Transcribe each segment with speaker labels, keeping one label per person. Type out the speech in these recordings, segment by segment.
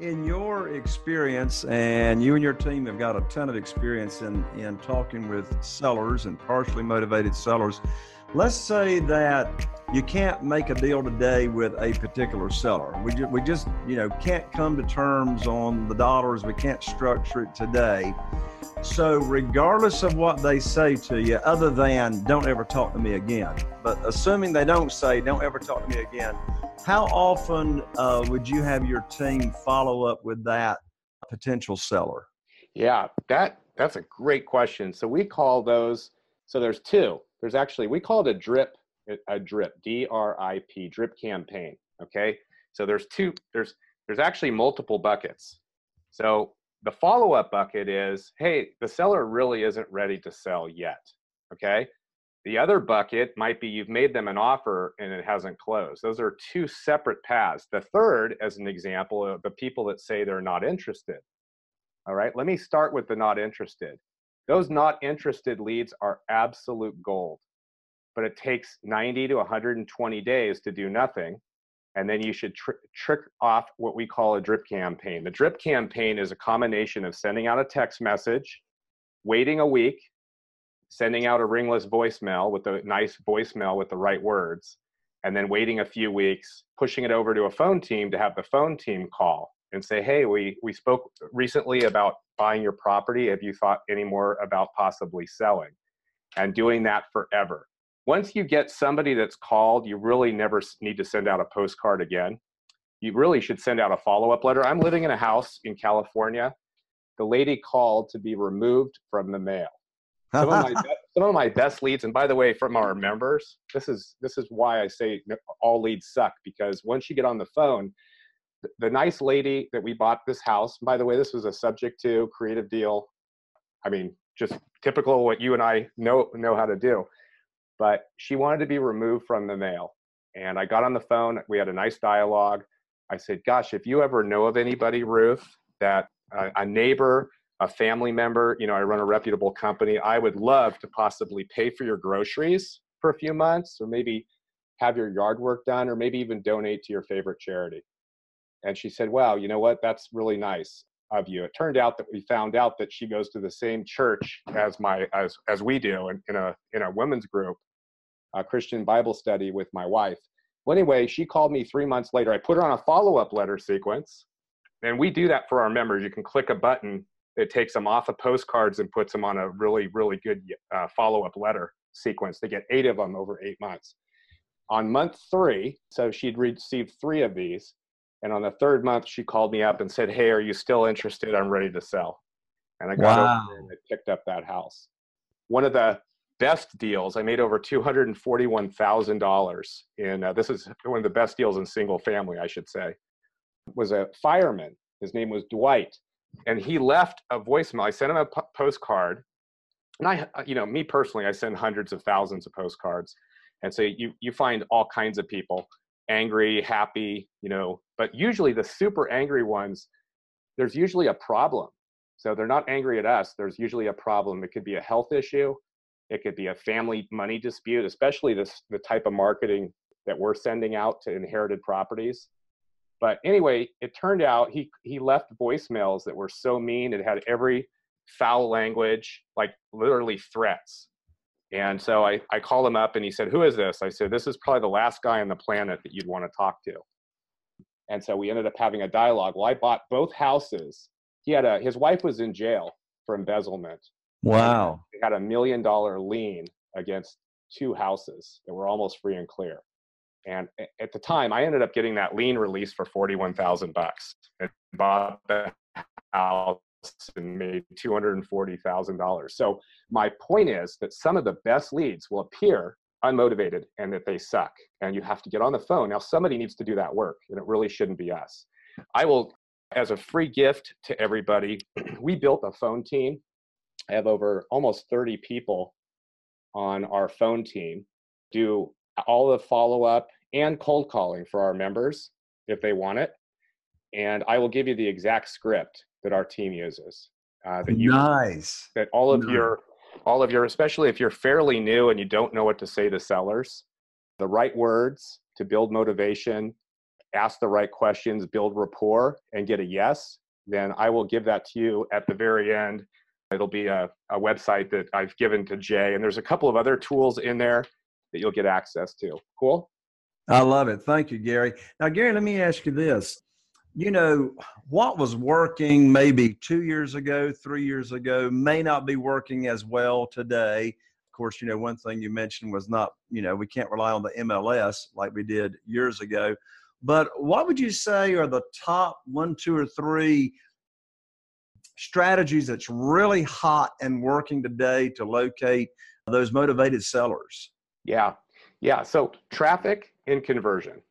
Speaker 1: In your experience, and you and your team have got a ton of experience in, in talking with sellers and partially motivated sellers let's say that you can't make a deal today with a particular seller. We, we just, you know, can't come to terms on the dollars. We can't structure it today. So, regardless of what they say to you, other than don't ever talk to me again, but assuming they don't say don't ever talk to me again, how often uh, would you have your team follow up with that potential seller?
Speaker 2: Yeah, that that's a great question. So we call those. So there's two there's actually we call it a drip a drip d-r-i-p drip campaign okay so there's two there's there's actually multiple buckets so the follow-up bucket is hey the seller really isn't ready to sell yet okay the other bucket might be you've made them an offer and it hasn't closed those are two separate paths the third as an example the people that say they're not interested all right let me start with the not interested those not interested leads are absolute gold, but it takes 90 to 120 days to do nothing. And then you should tr- trick off what we call a drip campaign. The drip campaign is a combination of sending out a text message, waiting a week, sending out a ringless voicemail with a nice voicemail with the right words, and then waiting a few weeks, pushing it over to a phone team to have the phone team call and say, hey, we, we spoke recently about buying your property. Have you thought any more about possibly selling? And doing that forever. Once you get somebody that's called, you really never need to send out a postcard again. You really should send out a follow up letter. I'm living in a house in California. The lady called to be removed from the mail. Some of, my, some of my best leads, and by the way, from our members, this is this is why I say all leads suck because once you get on the phone, the nice lady that we bought this house, by the way, this was a subject to creative deal. I mean, just typical what you and I know know how to do. But she wanted to be removed from the mail. And I got on the phone, we had a nice dialogue. I said, Gosh, if you ever know of anybody, Ruth, that uh, a neighbor, a family member, you know, I run a reputable company, I would love to possibly pay for your groceries for a few months, or maybe have your yard work done, or maybe even donate to your favorite charity. And she said, Wow, you know what? That's really nice of you. It turned out that we found out that she goes to the same church as my as as we do in, in a in a women's group, a Christian Bible study with my wife. Well, anyway, she called me three months later. I put her on a follow-up letter sequence. And we do that for our members. You can click a button that takes them off of postcards and puts them on a really, really good uh, follow-up letter sequence. They get eight of them over eight months. On month three, so she'd received three of these And on the third month, she called me up and said, Hey, are you still interested? I'm ready to sell. And I got wow. over and I picked up that house. One of the best deals, I made over $241,000 in, uh, this is one of the best deals in single family, I should say, was a fireman. His name was Dwight. And he left a voicemail. I sent him a p- postcard. And I, uh, you know, me personally, I send hundreds of thousands of postcards. And so you, you find all kinds of people angry, happy, you know, but usually the super angry ones, there's usually a problem. So they're not angry at us. There's usually a problem. It could be a health issue. It could be a family money dispute, especially this the type of marketing that we're sending out to inherited properties. But anyway, it turned out he he left voicemails that were so mean. It had every foul language, like literally threats. And so I, I called him up and he said, Who is this? I said, This is probably the last guy on the planet that you'd want to talk to. And so we ended up having a dialogue. Well, I bought both houses. He had a his wife was in jail for embezzlement.
Speaker 1: Wow.
Speaker 2: He had a million dollar lien against two houses that were almost free and clear. And at the time, I ended up getting that lien release for forty-one thousand bucks. And bought the house and made $240,000. So my point is that some of the best leads will appear unmotivated and that they suck and you have to get on the phone. Now somebody needs to do that work and it really shouldn't be us. I will as a free gift to everybody, we built a phone team. I have over almost 30 people on our phone team do all the follow up and cold calling for our members if they want it. And I will give you the exact script that our team uses.
Speaker 1: Uh, that you nice.
Speaker 2: That all of nice. your all of your, especially if you're fairly new and you don't know what to say to sellers, the right words to build motivation, ask the right questions, build rapport, and get a yes, then I will give that to you at the very end. It'll be a, a website that I've given to Jay, and there's a couple of other tools in there that you'll get access to. Cool?
Speaker 1: I love it. Thank you, Gary. Now, Gary, let me ask you this you know, what was working maybe two years ago, three years ago, may not be working as well today. Of course, you know, one thing you mentioned was not, you know, we can't rely on the MLS like we did years ago. But what would you say are the top one, two, or three strategies that's really hot and working today to locate those motivated sellers?
Speaker 2: Yeah. Yeah. So traffic and conversion.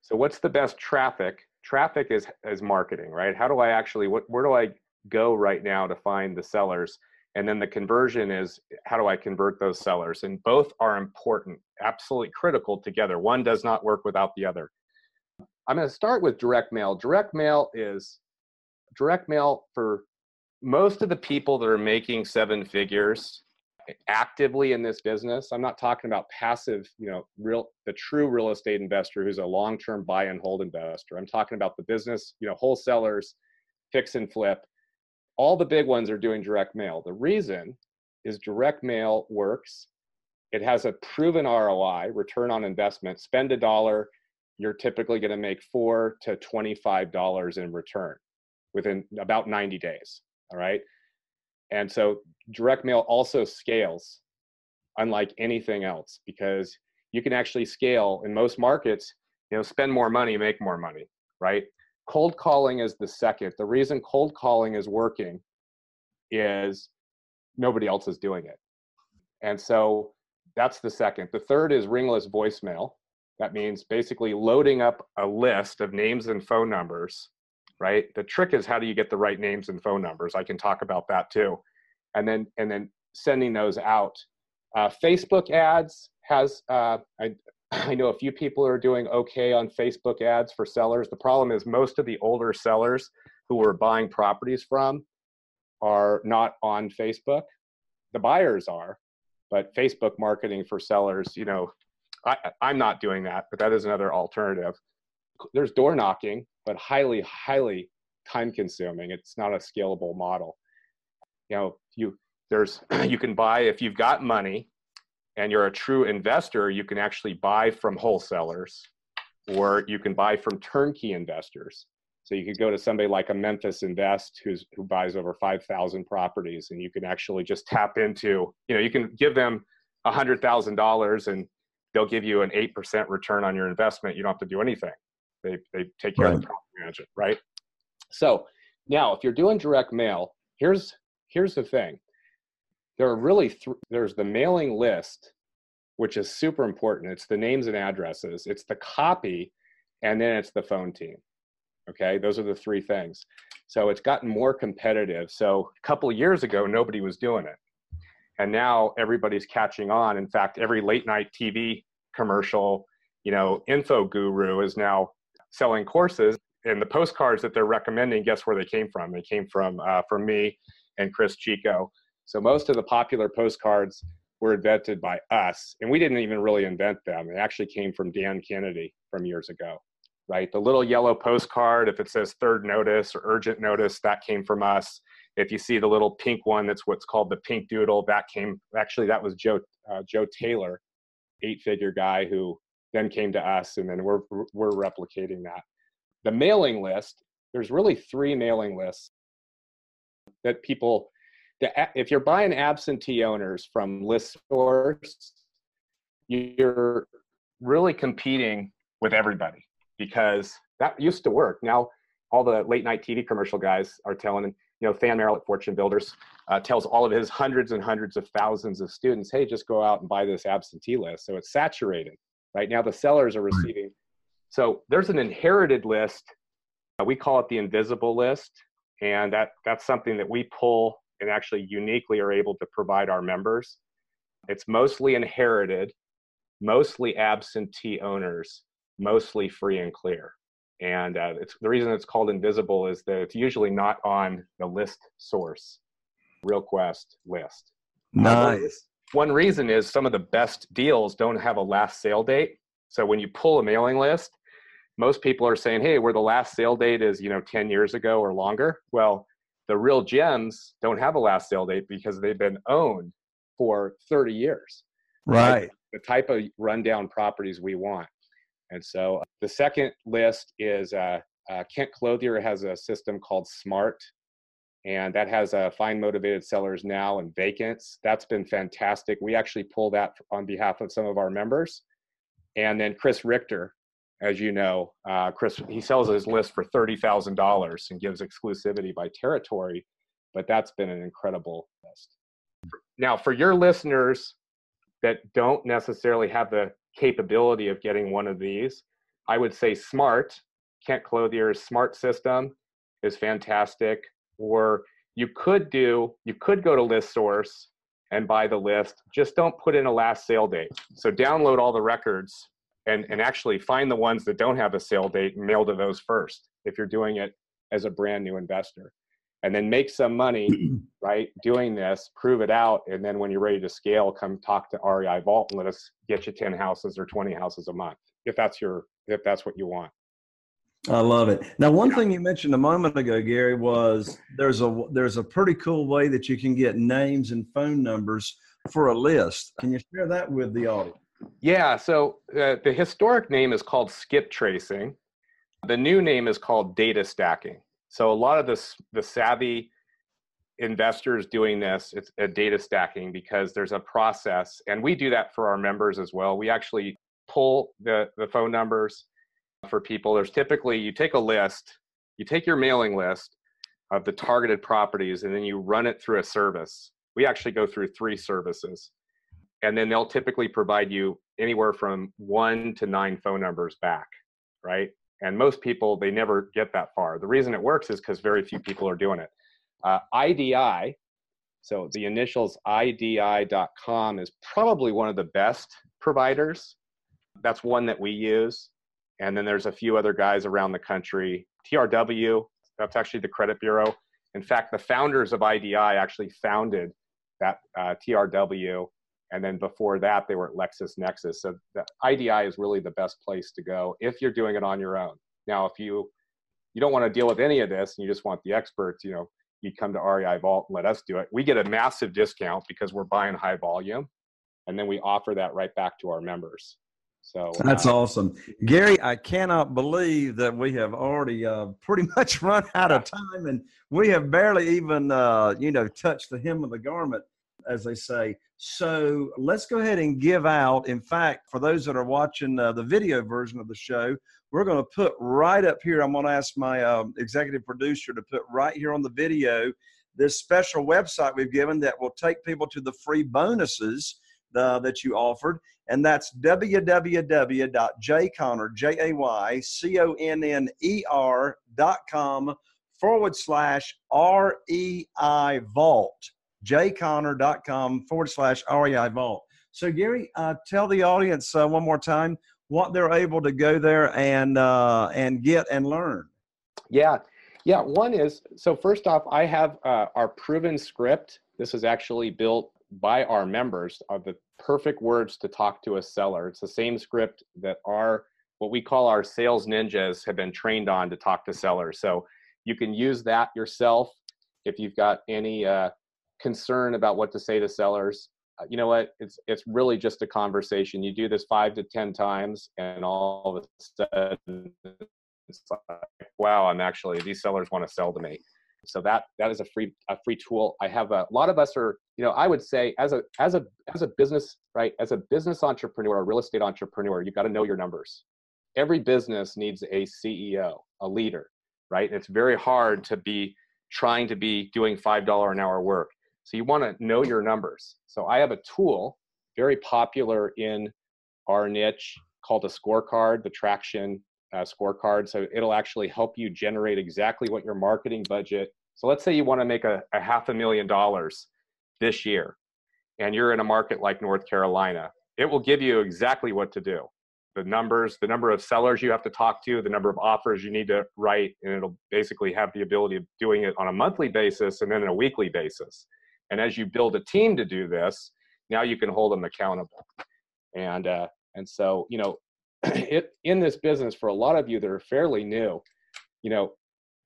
Speaker 2: So, what's the best traffic traffic is is marketing, right? How do I actually what where do I go right now to find the sellers? And then the conversion is how do I convert those sellers? And both are important, absolutely critical together. One does not work without the other. I'm going to start with direct mail. Direct mail is direct mail for most of the people that are making seven figures actively in this business i'm not talking about passive you know real the true real estate investor who's a long-term buy and hold investor. I'm talking about the business you know wholesalers fix and flip. All the big ones are doing direct mail. The reason is direct mail works. It has a proven roi return on investment. Spend a dollar you're typically going to make four to 25 dollars in return within about 90 days all right and so direct mail also scales unlike anything else because you can actually scale in most markets, you know, spend more money, make more money, right? Cold calling is the second. The reason cold calling is working is nobody else is doing it. And so that's the second. The third is ringless voicemail. That means basically loading up a list of names and phone numbers, right? The trick is how do you get the right names and phone numbers? I can talk about that too and then and then sending those out. Uh, Facebook ads has uh, I I know a few people are doing okay on Facebook ads for sellers. The problem is most of the older sellers who we're buying properties from are not on Facebook. The buyers are, but Facebook marketing for sellers, you know, I, I'm not doing that, but that is another alternative. There's door knocking, but highly, highly time consuming. It's not a scalable model. You know you there's you can buy if you've got money and you're a true investor you can actually buy from wholesalers or you can buy from turnkey investors. So you could go to somebody like a memphis invest who's who buys over 5000 properties and you can actually just tap into you know you can give them $100000 and they'll give you an 8% return on your investment. You don't have to do anything They they take care right. of the property management, right? So now, if you're doing direct mail, here's here's the thing. There are really th- there's the mailing list, which is super important. It's the names and addresses. It's the copy, and then it's the phone team. Okay, those are the three things. So it's gotten more competitive. So a couple of years ago, nobody was doing it. And now everybody's catching on. In fact, every late night TV commercial, you know, info guru is now selling courses. And the postcards that they're recommending, guess where they came from? They came from uh, from me and Chris Chico. So most of the popular postcards were invented by us, and we didn't even really invent them. They actually came from Dan Kennedy from years ago right? The little yellow postcard, if it says third notice or urgent notice, that came from us. If you see the little pink one, that's what's called the pink doodle. That came actually that was Joe uh, Joe Taylor, eight figure guy who then came to us, and then we're we're replicating that. The mailing list. There's really three mailing lists that people. The, if you're buying absentee owners from ListSource, you're really competing with everybody because that used to work. Now all the late night TV commercial guys are telling, you know, Than Merrill at Fortune Builders uh, tells all of his hundreds and hundreds of thousands of students, hey, just go out and buy this absentee list. So it's saturated. Right now the sellers are receiving. So there's an inherited list. Uh, we call it the invisible list. And that, that's something that we pull and actually uniquely are able to provide our members. It's mostly inherited, mostly absentee owners mostly free and clear. And uh, it's, the reason it's called invisible is that it's usually not on the list source, RealQuest list.
Speaker 1: Nice.
Speaker 2: One reason is some of the best deals don't have a last sale date. So when you pull a mailing list, most people are saying, "Hey, where the last sale date is, you know, 10 years ago or longer." Well, the real gems don't have a last sale date because they've been owned for 30 years.
Speaker 1: Right.
Speaker 2: The type of rundown properties we want. And so uh, the second list is uh, uh, Kent Clothier has a system called Smart, and that has uh, find motivated sellers now and vacants. That's been fantastic. We actually pull that on behalf of some of our members. And then Chris Richter, as you know, uh, Chris he sells his list for thirty thousand dollars and gives exclusivity by territory, but that's been an incredible list. Now, for your listeners that don't necessarily have the capability of getting one of these. I would say smart, Kent Clothier's smart system is fantastic. Or you could do, you could go to ListSource and buy the list. Just don't put in a last sale date. So download all the records and, and actually find the ones that don't have a sale date and mail to those first if you're doing it as a brand new investor and then make some money, right, doing this, prove it out, and then when you're ready to scale, come talk to REI Vault and let us get you 10 houses or 20 houses a month, if that's your, if that's what you want.
Speaker 1: I love it. Now, one thing you mentioned a moment ago, Gary, was there's a there's a pretty cool way that you can get names and phone numbers for a list. Can you share that with the audience?
Speaker 2: Yeah. So uh, the historic name is called skip tracing. The new name is called data stacking. So a lot of this, the savvy investors doing this, it's a data stacking because there's a process, and we do that for our members as well. We actually pull the, the phone numbers for people. There's typically, you take a list, you take your mailing list of the targeted properties, and then you run it through a service. We actually go through three services. And then they'll typically provide you anywhere from one to nine phone numbers back, right? And most people, they never get that far. The reason it works is because very few people are doing it. Uh, IDI, so the initials IDI.com is probably one of the best providers. That's one that we use. And then there's a few other guys around the country. TRW, that's actually the credit bureau. In fact, the founders of IDI actually founded that uh, TRW and then before that they were at LexisNexis. So the IDI is really the best place to go if you're doing it on your own. Now, if you you don't want to deal with any of this and you just want the experts, you know, you come to REI Vault and let us do it. We get a massive discount because we're buying high volume, and then we offer that right back to our members. So
Speaker 1: that's uh, awesome, Gary. I cannot believe that we have already uh, pretty much run out of time, and we have barely even uh, you know touched the hem of the garment as they say. So let's go ahead and give out. In fact, for those that are watching uh, the video version of the show, we're going to put right up here. I'm going to ask my um, executive producer to put right here on the video this special website we've given that will take people to the free bonuses uh, that you offered. And that's www.jayconner, J A Y C O N N R dot forward slash R E I Vault. jayconner.com forward slash R E I Vault. So, Gary, uh, tell the audience uh, one more time what they're able to go there and uh, and get and learn.
Speaker 2: Yeah, yeah. One is so first off, I have uh, our proven script. This is actually built by our members of the perfect words to talk to a seller. It's the same script that our what we call our sales ninjas have been trained on to talk to sellers. So you can use that yourself if you've got any uh, concern about what to say to sellers. Uh, you know what? It's it's really just a conversation. You do this five to ten times, and all of a sudden, it's like, wow, I'm actually these sellers want to sell to me so that that is a free a free tool. I have a, a, lot of us are you know i would say as a as a as a business right as a business entrepreneur a real estate entrepreneur you've got to know your numbers. Every business needs a ceo a leader right? And it's very hard to be trying to be doing five dollar an hour work. So you want to know your numbers. So i have a tool very popular in our niche called a scorecard the traction uh, scorecard. So it'll actually help you generate exactly what your marketing budget. So let's say you want to make a, a half a million dollars this year, and you're in a market like North Carolina. It will give you exactly what to do the numbers, the number of sellers you have to talk to, the number of offers you need to write, and it'll basically have the ability of doing it on a monthly basis and then on a weekly basis. And as you build a team to do this, now you can hold them accountable. And uh, and so you know it in this business for a lot of you that are fairly new, you know,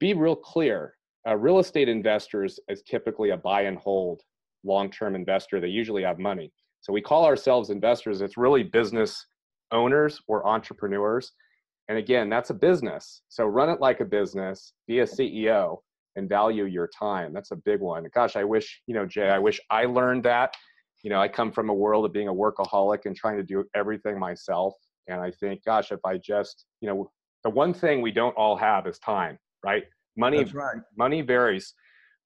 Speaker 2: be real clear. Uh, real estate investors is typically a buy and hold long-term investor. They usually have money. So we call ourselves investors. It's really business owners or entrepreneurs. And again, that's a business. So run it like a business, be a CEO and value your time. That's a big one. Gosh, I wish, you know, Jay, I wish I learned that. You know, I come from a world of being a workaholic and trying to do everything myself. And I think, gosh, if I just, you know, the one thing we don't all have is time, right? Money,
Speaker 1: right.
Speaker 2: money varies,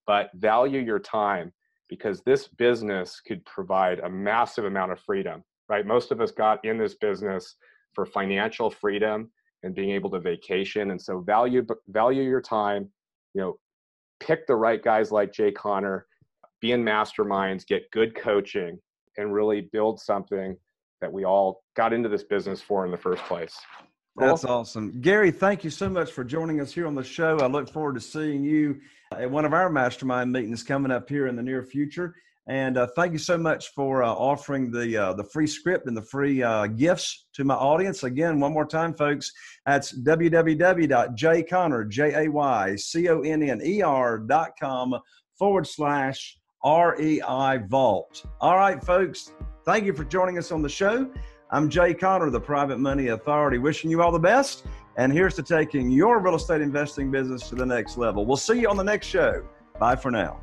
Speaker 2: but value your time because this business could provide a massive amount of freedom, right? Most of us got in this business for financial freedom and being able to vacation. And so value, value your time, you know, pick the right guys like Jay Conner, be in masterminds, get good coaching, and really build something that we all got into this business for in the first place.
Speaker 1: That's awesome. Gary, thank you so much for joining us here on the show. I look forward to seeing you at one of our mastermind meetings coming up here in the near future. And uh, thank you so much for uh, offering the uh, the free script and the free uh, gifts to my audience. Again, one more time, folks, that's www.jayconner, J A Y C O N N E R dot com forward slash R E I Vault. All right, folks, Thank you for joining us on the show. I'm Jay Conner, the Private Money Authority, wishing you all the best. And here's to taking your real estate investing business to the next level. We'll see you on the next show. Bye for now.